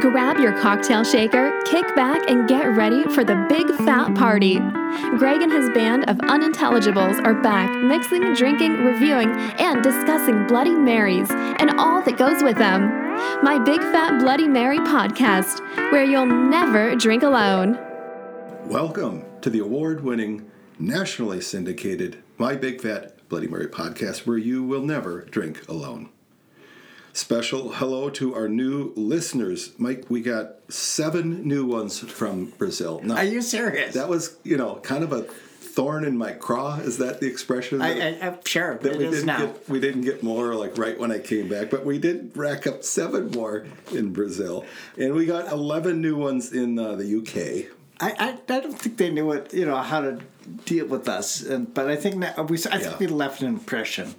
Grab your cocktail shaker, kick back, and get ready for the big fat party. Greg and his band of unintelligibles are back, mixing, drinking, reviewing, and discussing Bloody Marys and all that goes with them. My Big Fat Bloody Mary podcast, where you'll never drink alone. Welcome to the award winning, nationally syndicated My Big Fat Bloody Mary podcast, where you will never drink alone. Special hello to our new listeners. Mike, we got seven new ones from Brazil. Now, Are you serious? that was, you know, kind of a thorn in my craw. Is that the expression? That- I, I'm sure that it we is didn't now. get we didn't get more like right when I came back, but we did rack up seven more in Brazil, and we got eleven new ones in uh, the UK. I, I, I don't think they knew what you know how to deal with us, and but I think that we I think Yeah. we left an impression.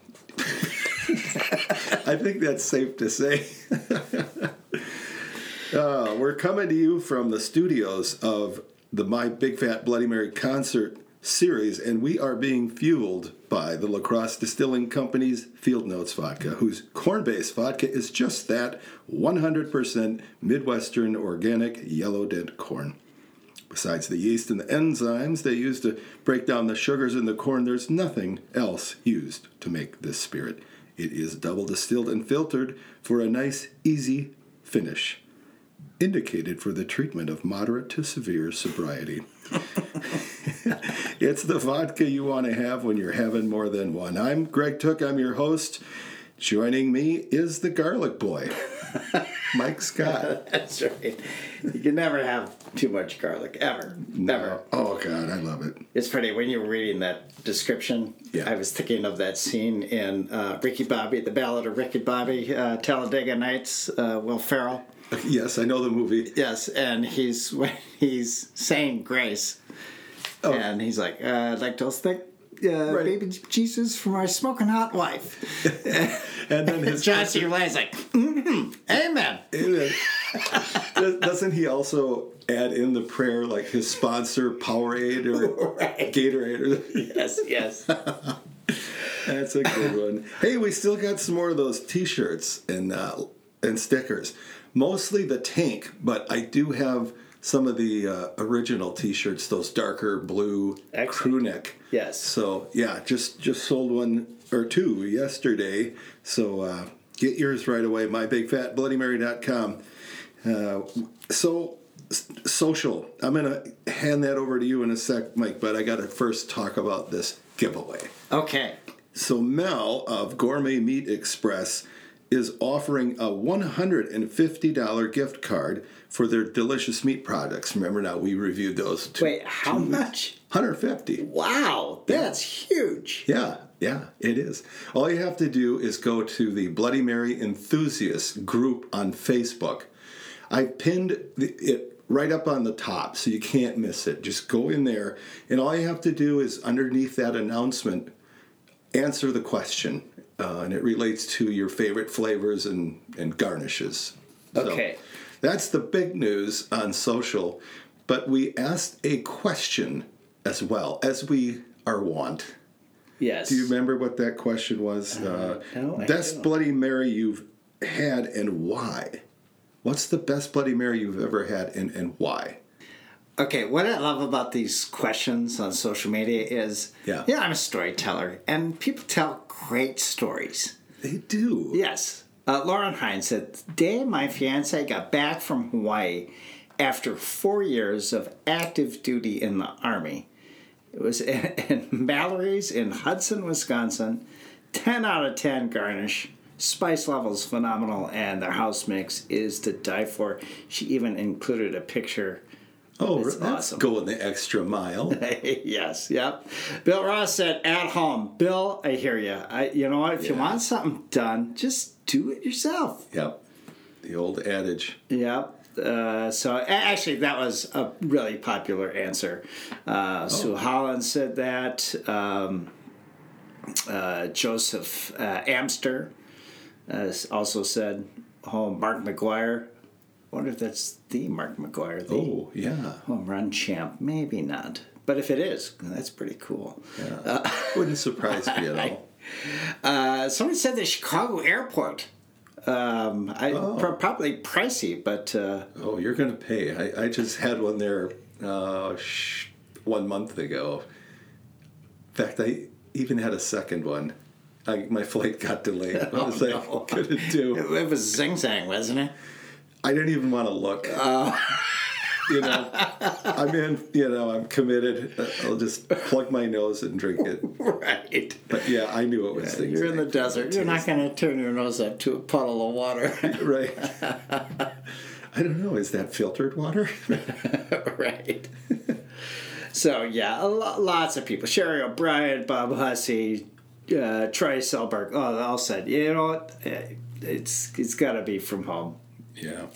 I think that's safe to say. uh, we're coming to you from the studios of the My Big Fat Bloody Mary concert series, and we are being fueled by the La Crosse Distilling Company's Field Notes vodka, whose corn based vodka is just that 100% Midwestern organic yellow dent corn. Besides the yeast and the enzymes they use to break down the sugars in the corn, there's nothing else used to make this spirit. It is double distilled and filtered for a nice, easy finish, indicated for the treatment of moderate to severe sobriety. it's the vodka you want to have when you're having more than one. I'm Greg Took, I'm your host. Joining me is the garlic boy, Mike Scott. That's right. You can never have too much garlic ever. Never. Oh, God, I love it. It's funny when you were reading that description. Yeah. I was thinking of that scene in uh, Ricky Bobby, the Ballad of Ricky Bobby, uh, Talladega Nights. Uh, Will Ferrell. Yes, I know the movie. Yes, and he's when he's saying grace, Oh. and he's like, uh, "I'd like to thank uh, Right. baby Jesus for my smoking hot wife." And then his John C. Reilly's like, mm "Amen." Doesn't he also add in the prayer like his sponsor Powerade or Right. Gatorade? Or, Yes, yes. that's a good one. Hey, we still got some more of those T-shirts and uh, and stickers. Mostly the tank, but I do have some of the uh, original T-shirts, those darker blue crew neck. Yes. So yeah, just just sold one or two yesterday. So uh, get yours right away. MyBigFatBloodyMary.com. Uh, so s- social. I'm gonna hand that over to you in a sec, Mike. But I got to first talk about this giveaway. Okay. So Mel of Gourmet Meat Express is offering a $150 gift card for their delicious meat products. Remember now we reviewed those. Two, Wait, how much? 150. Wow, that's huge. Yeah, yeah, it is. All you have to do is go to the Bloody Mary Enthusiast group on Facebook. I pinned it right up on the top so you can't miss it. Just go in there, and all you have to do is underneath that announcement, answer the question. Uh, and it relates to your favorite flavors and, and garnishes. So Okay. that's the big news on social. But we asked a question as well, as we are wont. Yes. Do you remember what that question was? Uh, no, best. Bloody Mary you've had and why? What's the best Bloody Mary you've ever had and, and why? Okay, what I love about these questions on social media is, Yeah. yeah, I'm a storyteller, and people tell great stories. They do. Yes. Uh, Lauren Hines said, "The day my fiance got back from Hawaii after four years of active duty in the Army. It was in, Mallory's in Hudson, Wisconsin. 10 out of 10 garnish. Spice levels phenomenal, and their house mix is to die for. She even included a picture. Oh, It's that's awesome. going the extra mile. yes, yep. Bill Ross said, "At home, Bill. I hear you. I, you know what? If you want something done, just do it yourself." yep. The old adage. Yep. Uh, so actually, that was a really popular answer. Uh, Sue Holland said that. Um, uh, Joseph uh, Amster uh, also said, home. Mark McGuire." Wonder if that's the Mark McGwire, the Oh, yeah. home run champ. Maybe not, but if it is, that's pretty cool. Wouldn't surprise me at all. Uh, somebody said the Chicago airport Um, I Oh. pro- probably pricey, but uh, Oh, you're going to pay. I, I just had one there uh, sh- one month ago. In fact, I even had a second one. I, my flight got delayed. I was like, no. going to do? it, it was Zing Zang, wasn't it? I didn't even want to look. you know, I'm in. You know, I'm committed. I'll just plug my nose and drink it. Right. But yeah, I knew it was. things You're in the like- desert. You're not going to turn your nose up to a puddle of water. right. I don't know. Is that filtered water? right. so yeah, a lo- lots of people. Sherry O'Brien, Bob Hussey, uh, Troy Selberg. Oh, they all said, you know what? Eh, It's it's got to be from home. Yeah.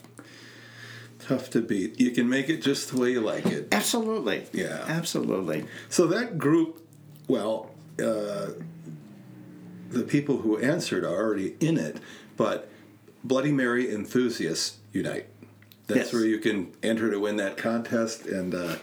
Tough to beat. You can make it just the way you like it. Absolutely. Yeah. Absolutely. So that group, well, uh, the people who answered are already in it, but Bloody Mary enthusiasts unite. That's Yes. where you can enter to win that contest and uh,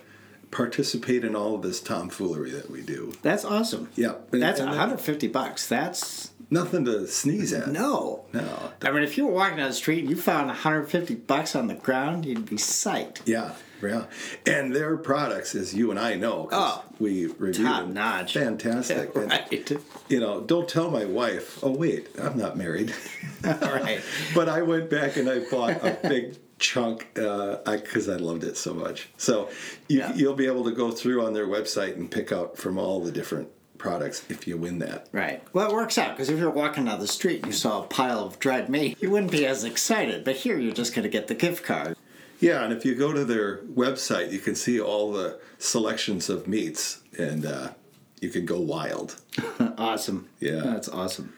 participate in all of this tomfoolery that we do. That's awesome. Yeah, and- That's and that- 150 bucks. That's Nothing to sneeze at. no. No. I mean, if you were walking down the street and you found 150 bucks on the ground, you'd be psyched. Yeah, yeah. And their products, as you and I know, Oh, we reviewed top them, notch. fantastic. And, right. you know, don't tell my wife. Oh wait, I'm not married. right. but I went back and I bought a big chunk uh, because I, loved it so much. So you, Yeah. you'll be able to go through on their website and pick out from all the different products if you win that. Right. Well, it works out because if you're walking down the street and you saw a pile of dried meat, you wouldn't be as excited. But here, you're just going to get the gift card. Yeah, and if you go to their website, you can see all the selections of meats, and uh, you can go wild. awesome. Yeah. That's awesome.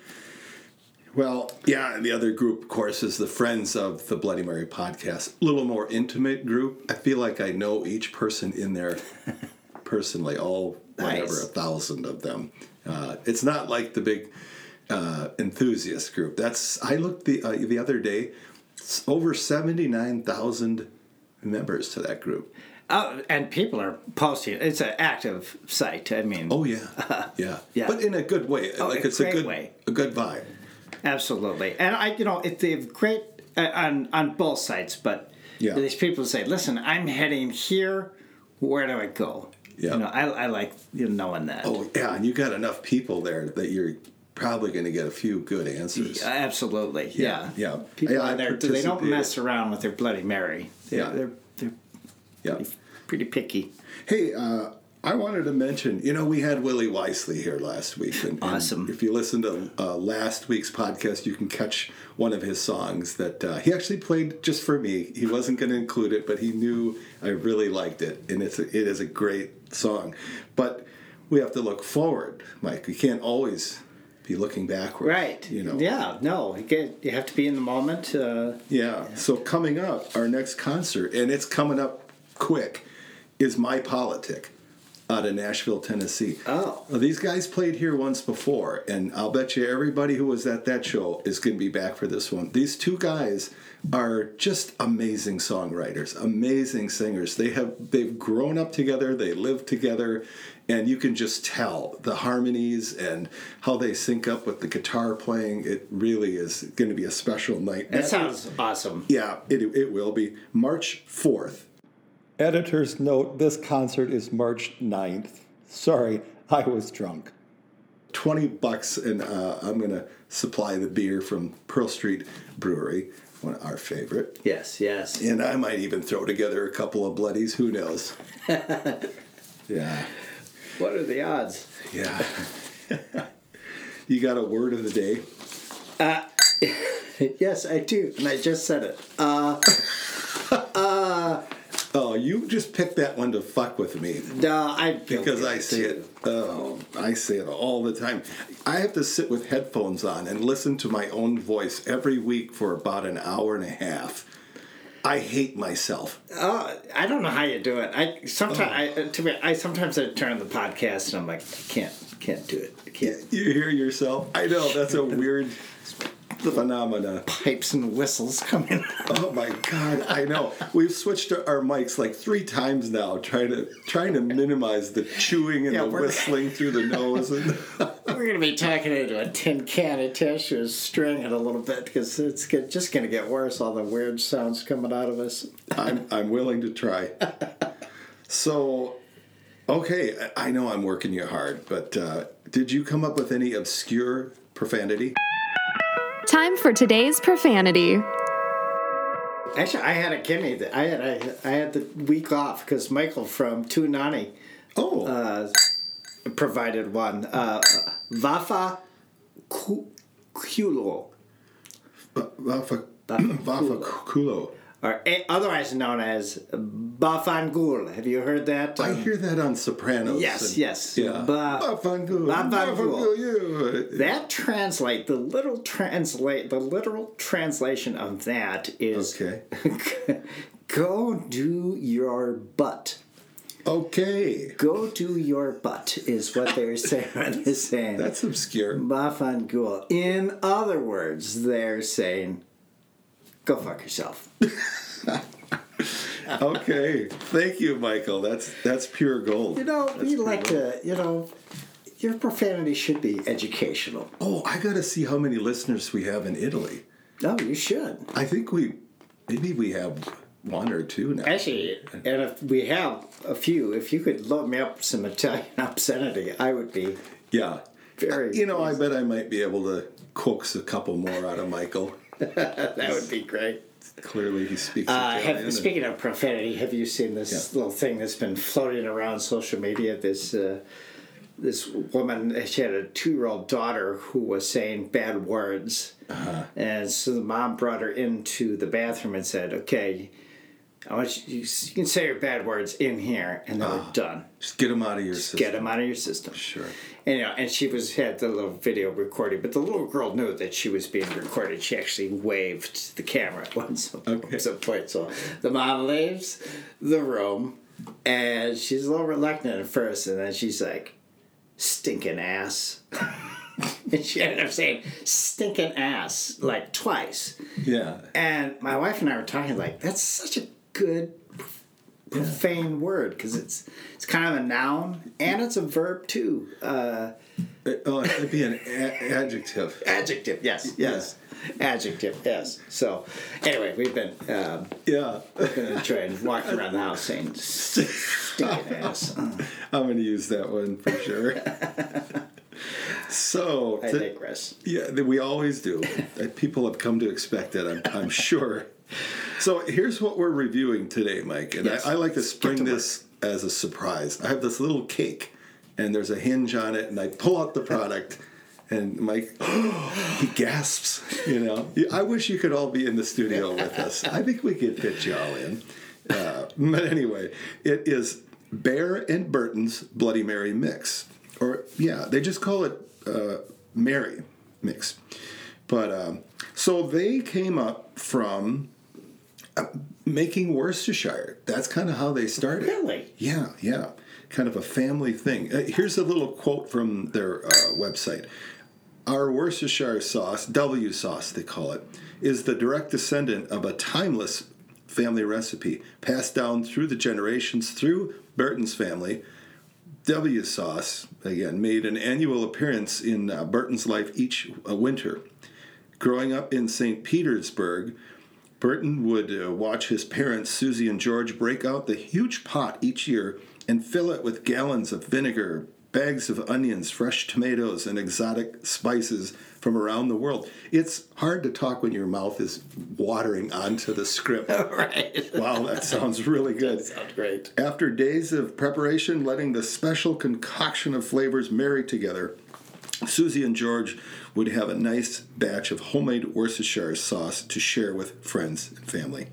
Well, yeah, and the other group, of course, is the Friends of the Bloody Mary podcast. A little more intimate group. I feel like I know each person in there personally, all whatever, a thousand of them. Uh, it's not like the big uh, enthusiast group. That's I looked the uh, the other day, it's over seventy nine thousand members to that group. Oh, and people are posting. It's an active site. I mean, Oh yeah, yeah, Yeah. but in a good way. Oh, like a it's a good way. a good vibe. absolutely. And I, you know, it, they've great uh, on on both sides. But Yeah. these people say, "Listen, I'm heading here. Where do I go?" Yeah. You know, I, I like you know, knowing that. Oh yeah, and you got enough people there that you're probably going to get a few good answers. Absolutely. Yeah. yeah. People Yeah, I on there, they don't mess around with their Bloody Mary. They're, Yeah. they're, they're Yeah. pretty picky. Hey, uh, I wanted to mention, you know, we had Willie Wisely here last week. And, and Awesome. if you listen to uh, last week's podcast, you can catch one of his songs that uh, he actually played just for me. He wasn't going to include it, but he knew I really liked it, and it's a, it is a great song. But we have to look forward, Mike. We can't always be looking backward. Right. You know. Yeah. No. You get. You have to be in the moment. Uh, Yeah. So coming up, our next concert, and it's coming up quick, is My Politic out of Nashville, Tennessee. Oh. Well, these guys played here once before, and I'll bet you everybody who was at that show is going to be back for this one. These two guys are just amazing songwriters, amazing singers. They have they've grown up together, they live together, and you can just tell the harmonies and how they sync up with the guitar playing. It really is going to be a special night. that sounds awesome. Yeah, it, it will be March 4th. Editor's note this concert is March 9th. Sorry, I was drunk. 20 bucks, and uh, I'm going to supply the beer from Pearl Street Brewery, one of our favorite. Yes. Yes. And I might even throw together a couple of bloodies, who knows? yeah, What are the odds? yeah. you got a word of the day? yes, I do, and I just said it. Uh, Oh, you just picked that one to fuck with me. no, I because I see it. Oh, I say it all the time. I have to sit with headphones on and listen to my own voice every week for about an hour and a half. I hate myself. Oh, I don't know how you do it. I sometimes, Oh. I to me, I sometimes I turn on the podcast and I'm like, I can't, can't do it. I can't. You hear yourself? I know that's a weird phenomena. Pipes and whistles coming. Oh my god, I know. We've switched our mics like three times now, trying to trying to minimize the chewing and Yeah, the whistling through the nose. And We're to be talking into a tin can attached to a string in a little bit because it's just going to get worse. All the weird sounds coming out of us. I'm I'm willing to try. So, okay, I I know I'm working you hard, but uh, did you come up with any obscure profanity? Time for today's profanity. Actually, I had a gimme. That I had I, I had the week off because Michael from Tunani Oh, uh, provided one. Uh, Vafa Ku- Kulo, Vafa Vafa Kulo. Or eh, otherwise known as Bafangul. Have you heard that? I hear that on Sopranos. Yes, and- yes. Yeah. Ba- Bafangul. Bafangul. you. That translate the little translate the literal translation of that is Okay. go do your butt. Okay. Go do your butt is what they're saying. They're saying That's obscure. Bafangul. In other words, they're saying go fuck yourself. Okay. Thank you, Michael. That's that's pure gold. You know, That's we like gold. to. You know, your profanity should be educational. Oh, I got to see how many listeners we have in Italy. No, you should. I think we maybe we have one or two now. Actually, and if we have a few, if you could load me up some Italian obscenity, I would be Yeah. very. You know, I bet I might be able to coax a couple more out of Michael. that would be great. Clearly, he speaks Uh, have, speaking of profanity, have you seen this Yeah. little thing that's been floating around social media? This uh, this woman, she had a two year old daughter who was saying bad words, Uh-huh. and so the mom brought her into the bathroom and said, "Okay, I want you, you can say your bad words in here, and then Ah. we're done. Just get him out of your system. Get them out of your system." Sure. And, you know, and she was had the little video recording, but the little girl knew that she was being recorded. She actually waved the camera at one Okay. some point. So the mom leaves the room, and she's a little reluctant at first, and then she's like, "Stinking ass," and she ended up saying "stinking ass" like twice. Yeah. And my wife and I were talking like, "That's such a good." Profane word because it's it's kind of a noun and it's a verb too. Uh, Oh, it'd be an a- adjective. Adjective, yes, yes. Adjective, yes. So, anyway, we've been um, Yeah. enjoying walking around the house saying stinking ass. Uh, I'm going to use that one for sure. so, I. Yeah, we always do. Uh, People have come to expect it, I'm, I'm sure. So here's what we're reviewing today, Mike. And Yes. I, I like to spring to work. this as a surprise. I have this little cake, and there's a hinge on it, and I pull out the product, and Mike, he gasps. You know, I wish you could all be in the studio with us. I think we could fit you all in. Uh, but anyway, it is Bear and Burton's Bloody Mary mix, or yeah, they just call it uh, Mary mix. But um, so they came up from making Worcestershire. That's kind of how they started. Really? Yeah, yeah. Kind of a family thing. Uh, here's a little quote from their uh, website. Our Worcestershire sauce, W sauce they call it, is the direct descendant of a timeless family recipe passed down through the generations through Burton's family. W sauce, again, made an annual appearance in uh, Burton's life each uh, winter. Growing up in St. Petersburg, Burton would uh, watch his parents, Suzie and George, break out the huge pot each year and fill it with gallons of vinegar, bags of onions, fresh tomatoes, and exotic spices from around the world. It's hard to talk when your mouth is watering onto the script. right. Wow, that sounds really good. Sounds great. After days of preparation, letting the special concoction of flavors marry together, Suzie and George would have a nice batch of homemade Worcestershire sauce to share with friends and family.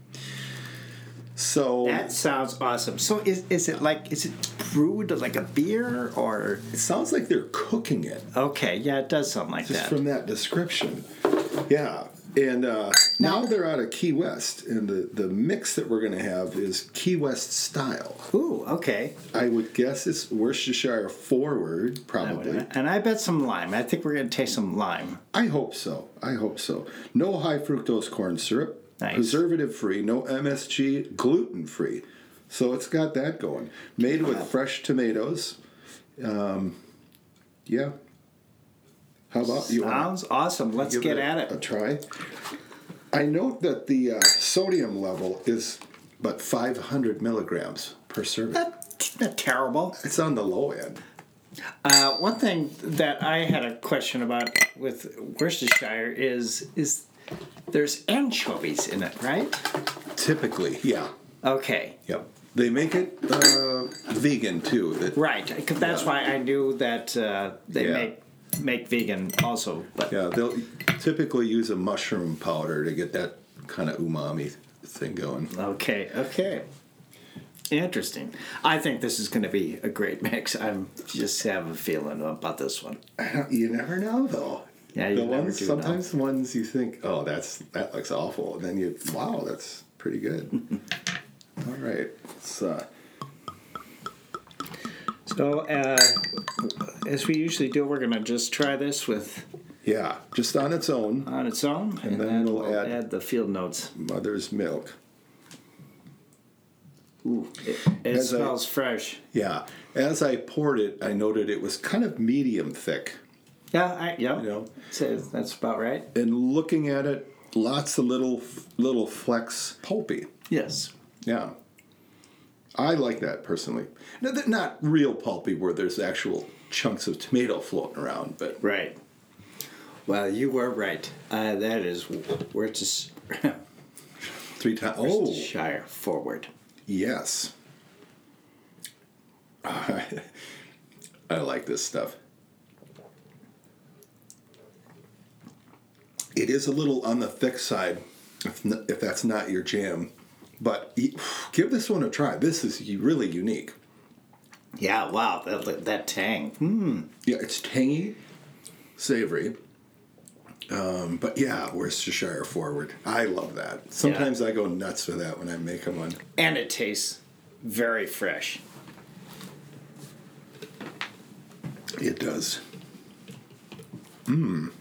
So That sounds awesome. So, is, is it like, is it brewed like a beer or? it sounds like they're cooking it Okay, yeah, it does sound like just that. Just from that description. Yeah. And uh, now they're out of Key West, and the, the mix that we're going to have is Key West style. Ooh, okay. I would guess it's Worcestershire forward, probably. And I bet some lime. I think we're going to taste some lime. I hope so. I hope so. No high fructose corn syrup, Nice. preservative free, no MSG, gluten free. So it's got that going. Made with fresh tomatoes. Um, yeah. How about you? wanna Sounds awesome. Let's get it at it. A try. I note that the uh, sodium level is but 500 milligrams per serving. Not, not terrible. It's on the low end. Uh, one thing that I had a question about with Worcestershire is is there's anchovies in it, right? Typically, yeah. Okay. Yep. They make it uh, vegan too. That- Right. That's why I knew that uh, they Yeah. make make vegan also. But Yeah, they'll typically use a mushroom powder to get that kind of umami thing going. okay, okay. Interesting. I think this is going to be a great mix. I'm just have a feeling about this one. You never know, though. Yeah, you the never ones do sometimes the ones you think, oh, that's that looks awful, and then you, wow, that's pretty good. All right, uh, So, uh, as we usually do, we're going to just try this with yeah, just on its own, on its own, and, then we'll add- add, the field notes. mother's milk. Ooh, it, it As I- smells fresh. Yeah, as I poured it, I noted it was kind of medium thick. Yeah, I, yeah. You know, So that's about right. and looking at it, lots of little little flecks pulpy. Yes. Yeah. I like that personally. No, they're not real pulpy where there's actual chunks of tomato floating around, but Right. Well, you were right. Uh, that is Worcestershire three times. Oh, forward. yes. I like this stuff. It is a little on the thick side, if, if that's not your jam. But give this one a try. This is really unique. Yeah. Wow. That that tang. Hmm. Yeah, it's tangy, savory. Um, but yeah, Worcestershire forward. I love that. Sometimes I go nuts with that when I make making one. And it tastes very fresh. It does. Mmm.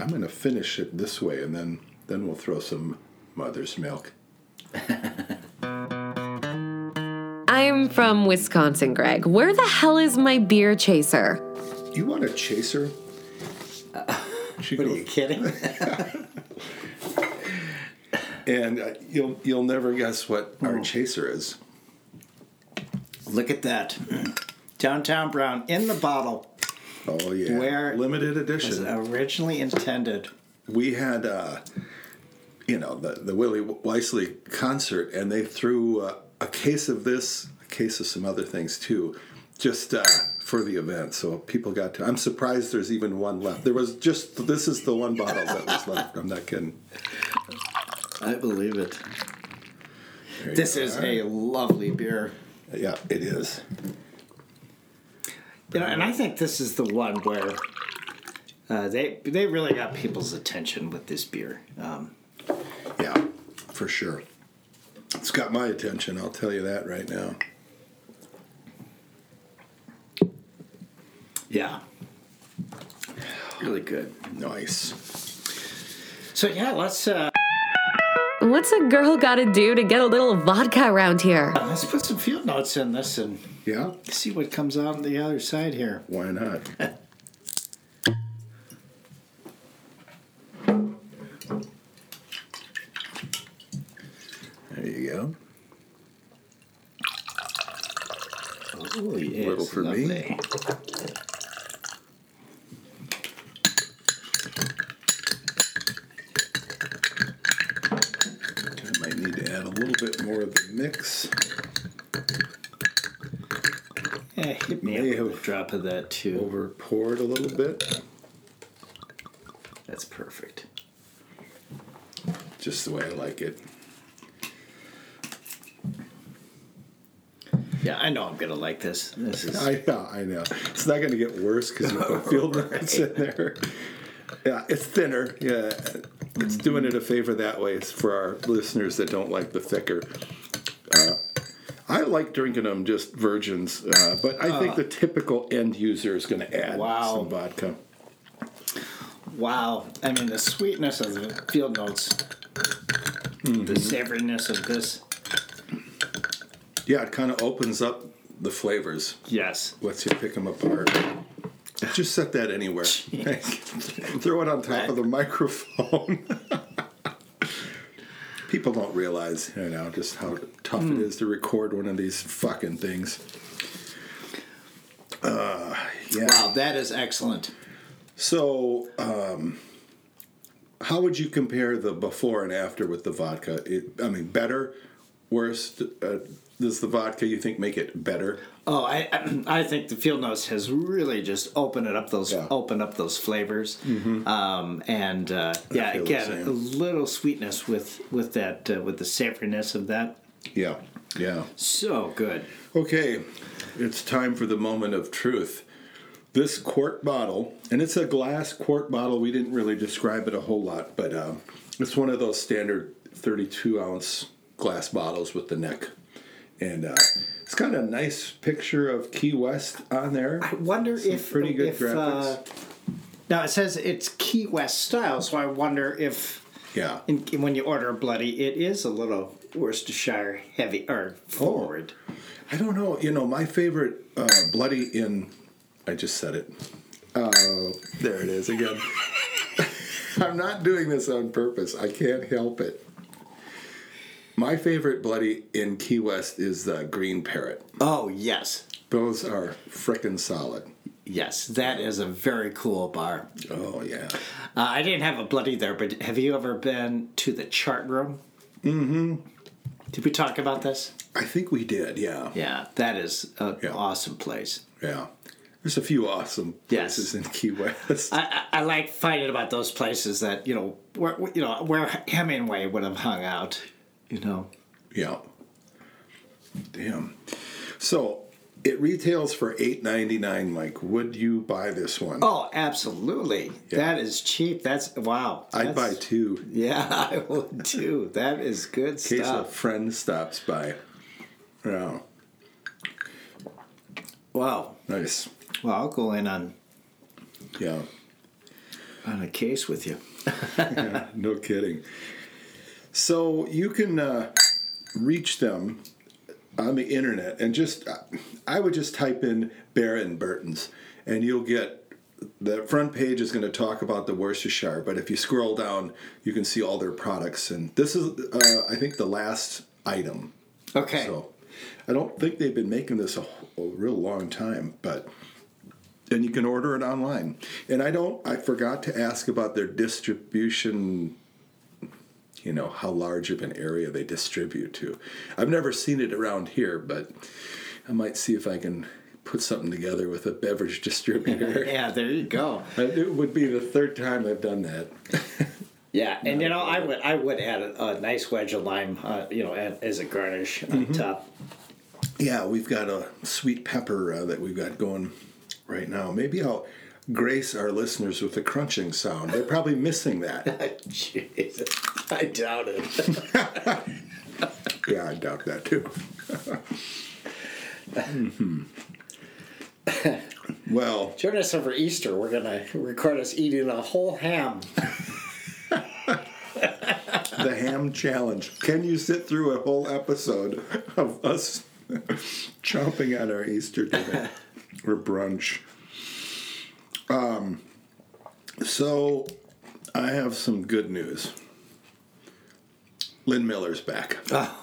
I'm gonna finish it this way, and then then we'll throw some mother's milk. I'm from Wisconsin, Greg. Where the hell is my beer chaser? You want a chaser? She What are you kidding? and uh, you'll you'll never guess what our chaser is. Look at that. Downtown Brown in the bottle Oh yeah, Where- limited was edition. originally intended. we had uh, you know the the Willie Wisely concert, and they threw uh, a case of this, a case of some other things too, just uh, for the event. So people got to. I'm surprised there's even one left. There was just this is the one bottle that was left. I'm not kidding. I believe it. There This is a lovely beer. yeah, it is. You know, and I think this is the one where uh, they they really got people's attention with this beer. Um, for sure. It's got my attention. I'll tell you that right now. yeah, really good. Nice. So yeah, let's uh, What's a girl gotta do to get a little vodka around here? let's put some field notes in this and Yeah, see what comes out on the other side here. why not? There you go. Ooh, for me. I might need to add a little bit more of the mix. Yeah, hit me May up with a drop of that too. Over poured a little bit, That's perfect. just the way I like it. Yeah, I know I'm gonna like this. This is I know, I know. It's not going to get worse because you put field notes in there. Yeah, it's thinner. Yeah, it's doing it a favor that way. It's for our listeners that don't like the thicker. Uh, I like drinking them just virgins, uh, but I think the typical end user is going to add Wow. some vodka. wow. I mean, the sweetness of the field notes, the savoriness of this. Yeah, it kind of opens up the flavors, Yes. lets you pick them apart. Just set that anywhere. Throw it on top of the microphone. People don't realize, you know, just how tough it is to record one of these fucking things. Uh, yeah. Wow, that is excellent. So, um, how would you compare the before and after with the vodka? It, I mean, better, worse? Uh, does the vodka you think make it better? Oh, I I think the field notes has really just opened it up those Yeah. opened up those flavors, um, and uh, yeah, again a little sweetness with with that uh, with the savoriness of that. Yeah, yeah. So good. Okay, it's time for the moment of truth. This quart bottle, and it's a glass quart bottle. We didn't really describe it a whole lot, but um, it's one of those standard 32 ounce glass bottles with the neck. And uh, it's got a nice picture of Key West on there. I wonder Some if pretty good if, graphics. Uh, now it says it's Key West style, so I wonder if Yeah. in, when you order a bloody, it is a little Worcestershire heavy or forward. I don't know. You know, my favorite uh, bloody in. I just said it. Uh, there it is again. I'm not doing this on purpose. I can't help it. My favorite bloody in Key West is the Green Parrot. Oh yes, Those are frickin' solid. yes, that is a very cool bar. Oh yeah. Uh, I didn't have a bloody there, but have you ever been to the chart room? Mm-hmm. Did we talk about this? I think we did. Yeah. Yeah, that is an Yeah. awesome place. Yeah. There's a few awesome Yes. places in Key West. I, I, I like finding about those places that you know where you know where Hemingway would have hung out. You know, Yeah. Damn. So it retails for eight ninety nine. Mike, would you buy this one? oh, absolutely, that is cheap. That's wow. I'd buy two Yeah, I would too. That is good in case a stuff. friend stops by. Yeah. Wow. Nice. Well, I'll go in on Yeah. on a case with you. No kidding. So you can uh, reach them on the internet and just, I would just type in Bear and Burton's and you'll get the front page is going to talk about the Worcestershire, but if you scroll down, you can see all their products. And this is, uh, I think, the last item. Okay. So I don't think they've been making this a, a real long time, but and you can order it online. And I don't I forgot to ask about their distribution you know, how large of an area they distribute to. I've never seen it around here, but I might see if I can put something together with a beverage distributor. yeah, there you go. it would be the third time I've done that. Yeah, and you know, I would I would add a, a nice wedge of lime, uh, you know, as a garnish on top. Yeah, we've got a sweet pepper uh, that we've got going right now. Maybe I'll grace our listeners with a crunching sound. They're probably missing that. Jesus, I doubt it. Yeah, I doubt that too. Well, Join us over Easter. We're gonna record us eating a whole ham. the ham challenge. Can you sit through a whole episode of us chomping at our Easter dinner or brunch? Um, so I have some good news. Lynn Miller's back. Oh,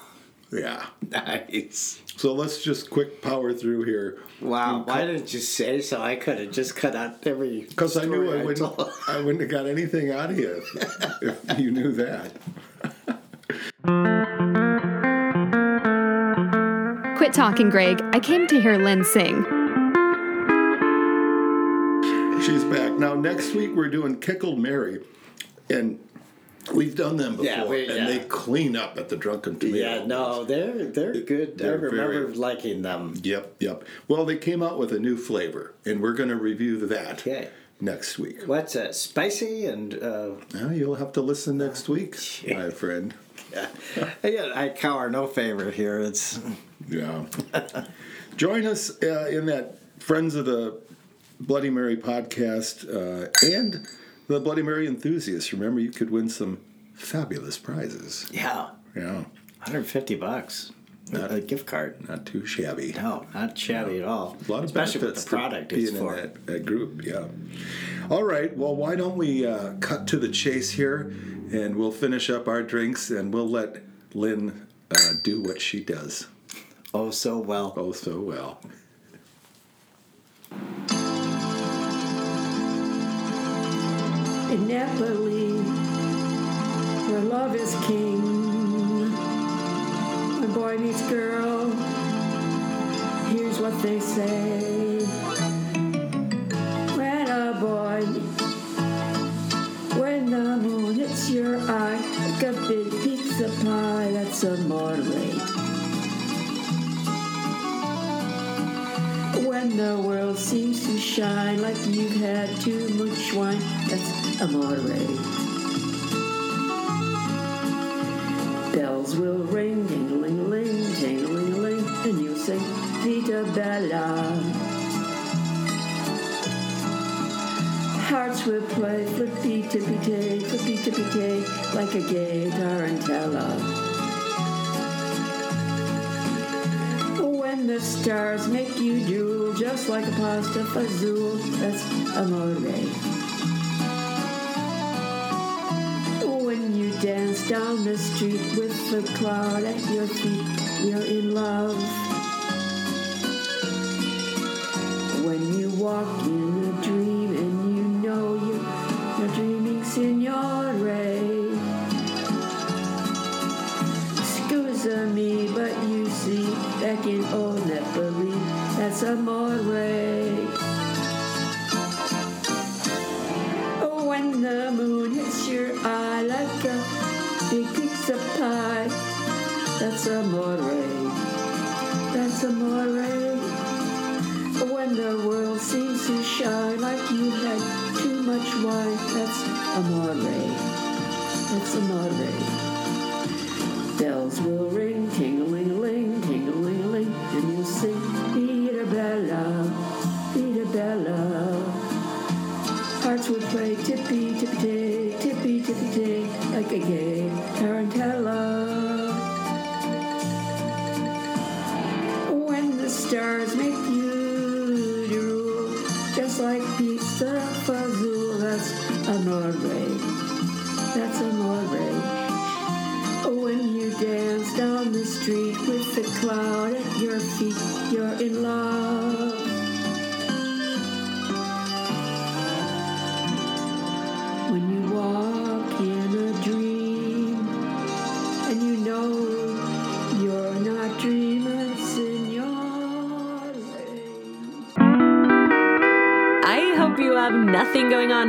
Yeah. nice. So let's just quick power through here. Wow, um, why didn't you say so? I could have just cut out every. Because I knew story I wouldn't, told. I wouldn't have got anything out of you if, if you knew that. Quit talking, Greg. I came to hear Lynn sing. She's back. Now, next week we're doing Kickled Mary. And we've done them before. Yeah, we- and yeah. they clean up at the Drunken Tomato. Yeah, no, they're they're good. they're I remember very- liking them. Yep, yep. Well, they came out with a new flavor, and we're going to review that Okay. next week. What's uh, spicy and uh, you'll have to listen next week, my friend. yeah, I cower no favor here. It's Yeah. Join us uh, in that Friends of the Bloody Mary podcast uh, and the Bloody Mary enthusiasts. Remember, you could win some fabulous prizes. yeah, Yeah. 150 bucks. a, a gift card. Not too shabby. No, not shabby at all. A lot of Especially benefits the product is for. in that, that group. Yeah. All right. Well, why don't we uh, cut to the chase here, and we'll finish up our drinks, and we'll let Lynn uh, do what she does Oh, so well. oh so well. In Napoli, where love is king. When boy meets girl, here's what they say. When a boy, when the moon hits your eye, like a big pizza pie, that's a amore. When the world seems to shine like you've had too much wine, that's amore. Bells will ring, ting-a-ling-a-ling, ting-a-ling-a-ling, and you'll sing Vita Bella. Hearts will play flippy tippy tay, flippy tippy tay, like a gay tarantella. Stars make you drool, just like a pasta fazool, that's amore. When you dance down the street with the cloud at your feet, you're in love. When you walk in a dream and you know you're, dreaming, signore. Scusa me, see, back in old that's amore. Oh, when the moon hits your eye like a big pizza pie, that's a amore. That's a amore. When the world seems to shine like you had too much wine, that's a amore. That's amore. Bells will that's amore. That's amore. When you dance down the street with the cloud at your feet, you're in love.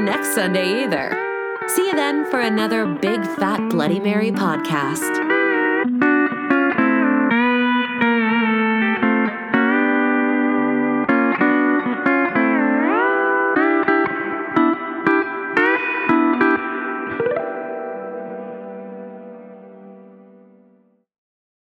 Next Sunday either. See you then for another Big Fat Bloody Mary podcast.